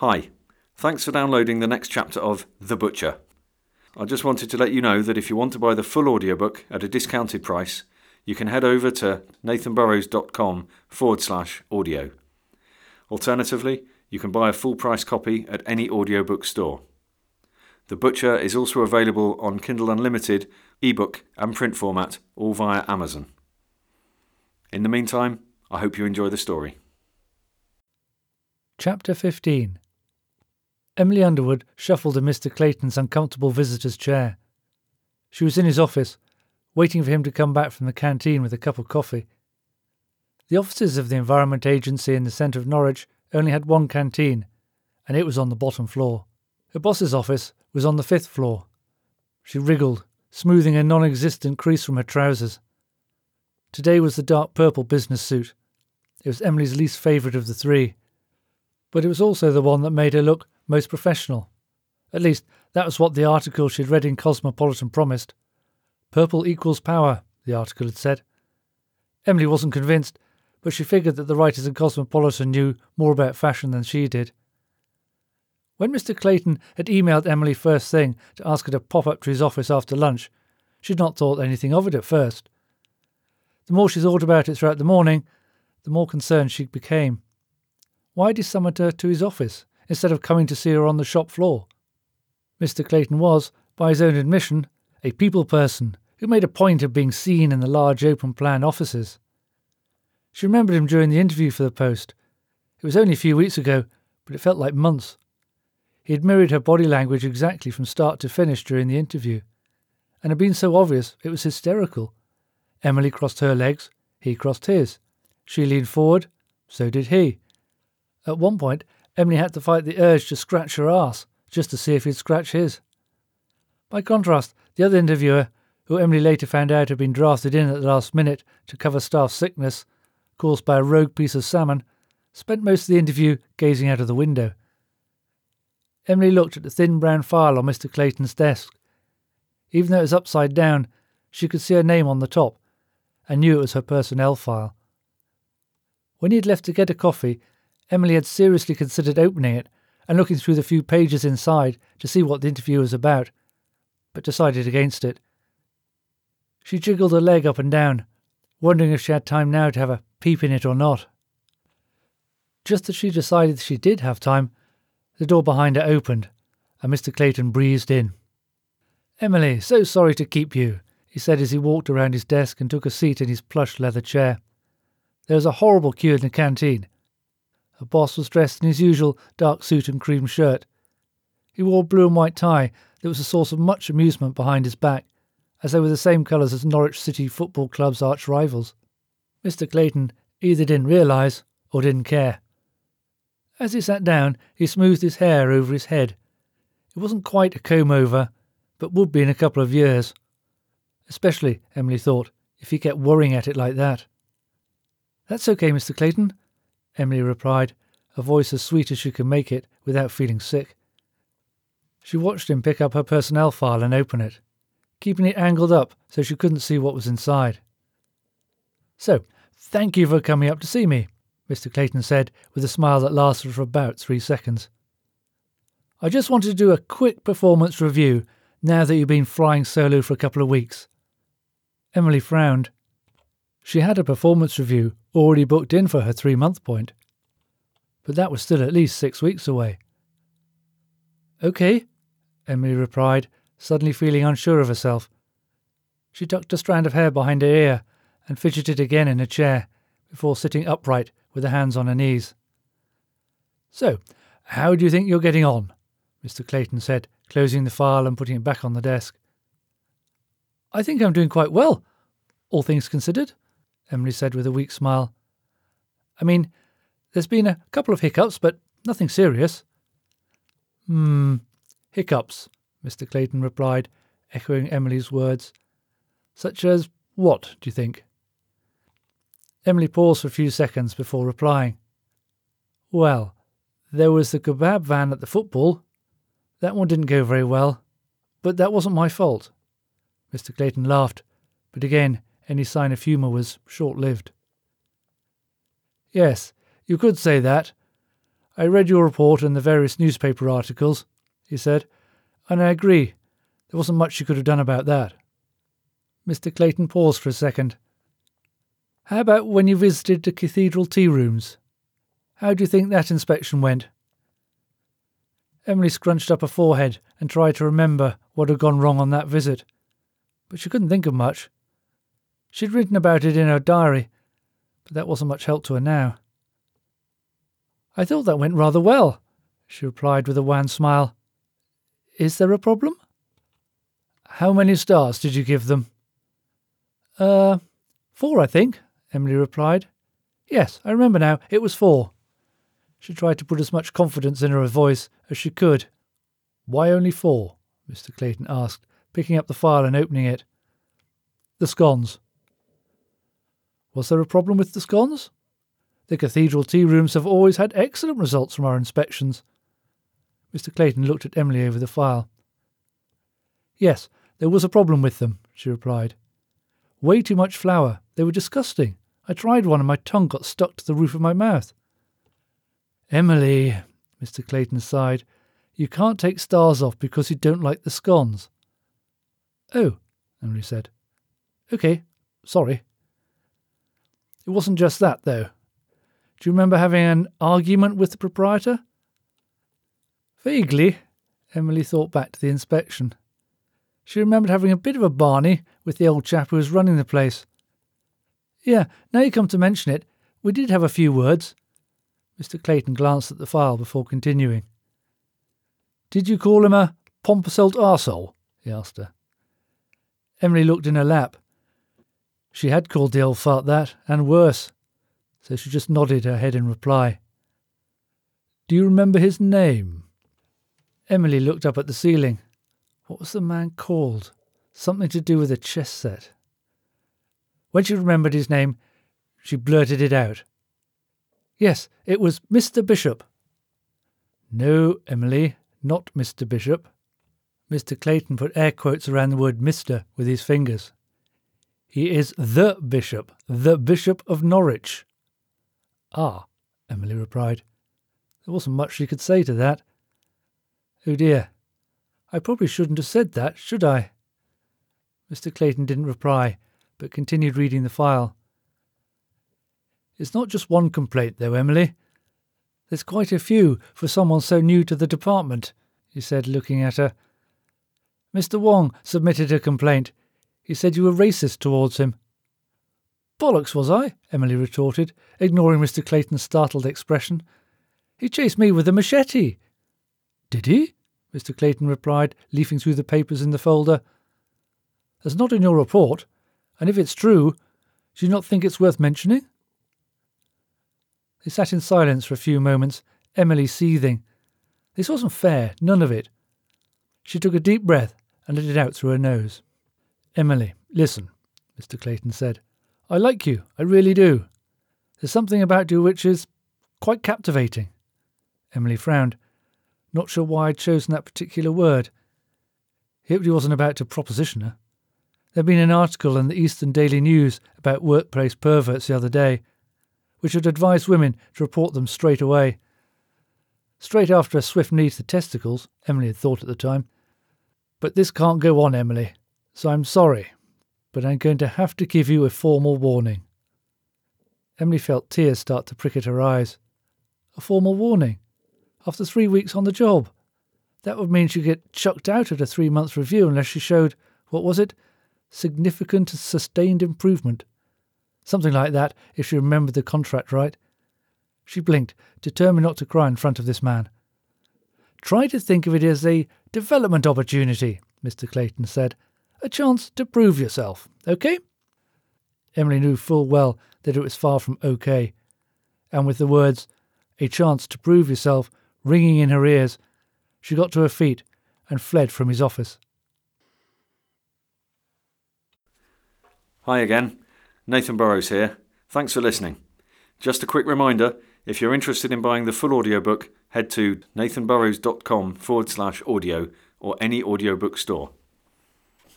Hi, thanks for downloading the next chapter of The Butcher. I just wanted to let you know that if you want to buy the full audiobook at a discounted price, you can head over to nathanburrows.com forward slash audio. Alternatively, you can buy a full price copy at any audiobook store. The Butcher is also available on Kindle Unlimited, ebook, and print format, all via Amazon. In the meantime, I hope you enjoy the story. Chapter 15 Emily Underwood shuffled in Mr. Clayton's uncomfortable visitor's chair. She was in his office, waiting for him to come back from the canteen with a cup of coffee. The offices of the Environment Agency in the centre of Norwich only had one canteen, and it was on the bottom floor. Her boss's office was on the fifth floor. She wriggled, smoothing a non existent crease from her trousers. Today was the dark purple business suit. It was Emily's least favourite of the three, but it was also the one that made her look most professional. At least, that was what the article she'd read in Cosmopolitan promised. Purple equals power, the article had said. Emily wasn't convinced, but she figured that the writers in Cosmopolitan knew more about fashion than she did. When Mr. Clayton had emailed Emily first thing to ask her to pop up to his office after lunch, she'd not thought anything of it at first. The more she thought about it throughout the morning, the more concerned she became. Why had he summoned her to his office? Instead of coming to see her on the shop floor. Mr. Clayton was, by his own admission, a people person who made a point of being seen in the large open plan offices. She remembered him during the interview for the post. It was only a few weeks ago, but it felt like months. He had mirrored her body language exactly from start to finish during the interview, and had been so obvious it was hysterical. Emily crossed her legs, he crossed his. She leaned forward, so did he. At one point, Emily had to fight the urge to scratch her ass just to see if he'd scratch his. By contrast, the other interviewer, who Emily later found out had been drafted in at the last minute to cover staff sickness caused by a rogue piece of salmon, spent most of the interview gazing out of the window. Emily looked at the thin brown file on Mr. Clayton's desk. Even though it was upside down, she could see her name on the top and knew it was her personnel file. When he had left to get a coffee, Emily had seriously considered opening it and looking through the few pages inside to see what the interview was about, but decided against it. She jiggled her leg up and down, wondering if she had time now to have a peep in it or not. Just as she decided she did have time, the door behind her opened, and Mr. Clayton breezed in. Emily, so sorry to keep you, he said as he walked around his desk and took a seat in his plush leather chair. There was a horrible queue in the canteen. The boss was dressed in his usual dark suit and cream shirt. He wore a blue and white tie that was a source of much amusement behind his back, as they were the same colours as Norwich City Football Club's arch rivals. Mr. Clayton either didn't realise or didn't care. As he sat down, he smoothed his hair over his head. It wasn't quite a comb over, but would be in a couple of years. Especially, Emily thought, if he kept worrying at it like that. That's okay, Mr. Clayton. Emily replied, a voice as sweet as she could make it without feeling sick. She watched him pick up her personnel file and open it, keeping it angled up so she couldn't see what was inside. So, thank you for coming up to see me, Mr. Clayton said with a smile that lasted for about three seconds. I just wanted to do a quick performance review now that you've been flying solo for a couple of weeks. Emily frowned. She had a performance review already booked in for her three month point. But that was still at least six weeks away. OK, Emily replied, suddenly feeling unsure of herself. She tucked a strand of hair behind her ear and fidgeted again in her chair before sitting upright with her hands on her knees. So, how do you think you're getting on? Mr. Clayton said, closing the file and putting it back on the desk. I think I'm doing quite well, all things considered. Emily said with a weak smile. I mean, there's been a couple of hiccups, but nothing serious. Hmm, hiccups, Mr. Clayton replied, echoing Emily's words. Such as what, do you think? Emily paused for a few seconds before replying. Well, there was the kebab van at the football. That one didn't go very well, but that wasn't my fault. Mr. Clayton laughed, but again any sign of humour was short lived. Yes, you could say that. I read your report and the various newspaper articles, he said, and I agree. There wasn't much you could have done about that. Mr. Clayton paused for a second. How about when you visited the cathedral tea rooms? How do you think that inspection went? Emily scrunched up her forehead and tried to remember what had gone wrong on that visit, but she couldn't think of much. She'd written about it in her diary, but that wasn't much help to her now. I thought that went rather well, she replied with a wan smile. Is there a problem? How many stars did you give them? Uh, four, I think, Emily replied. Yes, I remember now, it was four. She tried to put as much confidence in her voice as she could. Why only four? Mr. Clayton asked, picking up the file and opening it. The scones. Was there a problem with the scones? The cathedral tea rooms have always had excellent results from our inspections. Mr. Clayton looked at Emily over the file. Yes, there was a problem with them, she replied. Way too much flour. They were disgusting. I tried one and my tongue got stuck to the roof of my mouth. Emily, Mr. Clayton sighed, you can't take stars off because you don't like the scones. Oh, Emily said. OK, sorry. It wasn't just that, though. Do you remember having an argument with the proprietor? Vaguely, Emily thought back to the inspection. She remembered having a bit of a barney with the old chap who was running the place. Yeah, now you come to mention it, we did have a few words. Mr. Clayton glanced at the file before continuing. Did you call him a pompous old arsehole? he asked her. Emily looked in her lap. She had called the old fart that, and worse, so she just nodded her head in reply. Do you remember his name? Emily looked up at the ceiling. What was the man called? Something to do with a chess set. When she remembered his name, she blurted it out. Yes, it was Mr. Bishop. No, Emily, not Mr. Bishop. Mr. Clayton put air quotes around the word Mr. with his fingers. He is the Bishop, the Bishop of Norwich. Ah, Emily replied. There wasn't much she could say to that. Oh dear, I probably shouldn't have said that, should I? Mr. Clayton didn't reply, but continued reading the file. It's not just one complaint, though, Emily. There's quite a few for someone so new to the department, he said, looking at her. Mr. Wong submitted a complaint. He said you were racist towards him. Bollocks, was I? Emily retorted, ignoring Mr. Clayton's startled expression. He chased me with a machete. Did he? Mr. Clayton replied, leafing through the papers in the folder. That's not in your report, and if it's true, do you not think it's worth mentioning? They sat in silence for a few moments, Emily seething. This wasn't fair, none of it. She took a deep breath and let it out through her nose. Emily, listen, Mr. Clayton said. I like you, I really do. There's something about you which is quite captivating. Emily frowned, not sure why I'd chosen that particular word. He hoped he wasn't about to proposition her. There'd been an article in the Eastern Daily News about workplace perverts the other day, which had advised women to report them straight away. Straight after a swift knee to the testicles, Emily had thought at the time. But this can't go on, Emily, so I'm sorry, but I'm going to have to give you a formal warning. Emily felt tears start to prick at her eyes. A formal warning? After three weeks on the job? That would mean she'd get chucked out at a three month review unless she showed, what was it? Significant sustained improvement. Something like that, if she remembered the contract right. She blinked, determined not to cry in front of this man. Try to think of it as a development opportunity, Mr. Clayton said. A chance to prove yourself, okay? Emily knew full well that it was far from okay, and with the words, a chance to prove yourself, ringing in her ears, she got to her feet and fled from his office. Hi again. Nathan Burrows here. Thanks for listening. Just a quick reminder if you're interested in buying the full audiobook, head to nathanburrows.com forward slash audio or any audiobook store.